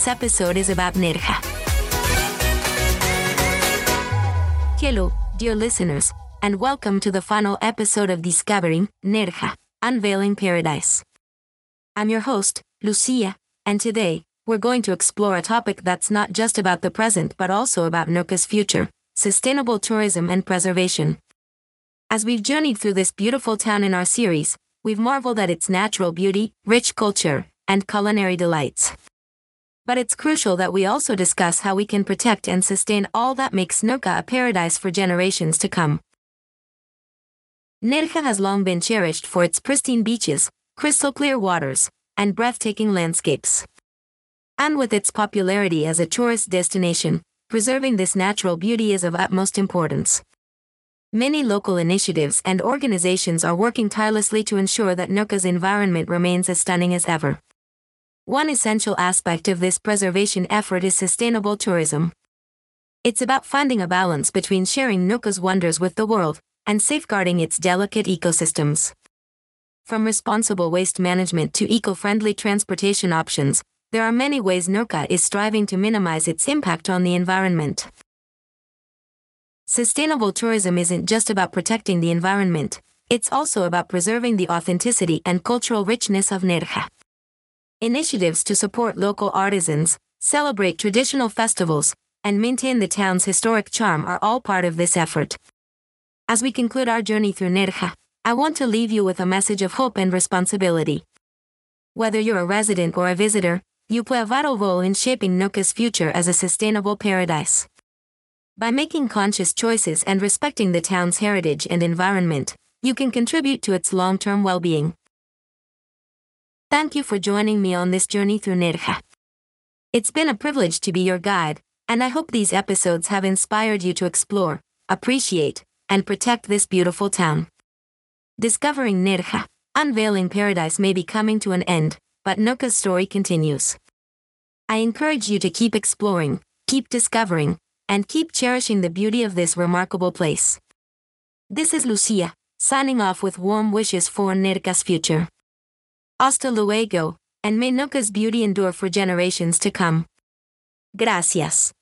This episode is about Nerja. Hello, dear listeners, and welcome to the final episode of Discovering Nerja, Unveiling Paradise. I'm your host, Lucia, and today, we're going to explore a topic that's not just about the present but also about Nerja's future sustainable tourism and preservation. As we've journeyed through this beautiful town in our series, we've marveled at its natural beauty, rich culture, and culinary delights. But it's crucial that we also discuss how we can protect and sustain all that makes Nerja a paradise for generations to come. Nerja has long been cherished for its pristine beaches, crystal clear waters, and breathtaking landscapes. And with its popularity as a tourist destination, preserving this natural beauty is of utmost importance. Many local initiatives and organizations are working tirelessly to ensure that Nerja's environment remains as stunning as ever. One essential aspect of this preservation effort is sustainable tourism. It's about finding a balance between sharing Nerja's wonders with the world and safeguarding its delicate ecosystems. From responsible waste management to eco friendly transportation options, there are many ways Nerja is striving to minimize its impact on the environment. Sustainable tourism isn't just about protecting the environment, it's also about preserving the authenticity and cultural richness of Nerja. Initiatives to support local artisans, celebrate traditional festivals, and maintain the town's historic charm are all part of this effort. As we conclude our journey through Nerja, I want to leave you with a message of hope and responsibility. Whether you're a resident or a visitor, you play a vital role in shaping Nerja's future as a sustainable paradise. By making conscious choices and respecting the town's heritage and environment, you can contribute to its long term well being. Thank you for joining me on this journey through Nerja. It's been a privilege to be your guide, and I hope these episodes have inspired you to explore, appreciate, and protect this beautiful town. Discovering Nerja, Unveiling Paradise may be coming to an end, but Nerja's story continues. I encourage you to keep exploring, keep discovering, and keep cherishing the beauty of this remarkable place. This is Lucia, signing off with warm wishes for Nerja's future. Hasta luego, and may Nerja's beauty endure for generations to come. Gracias.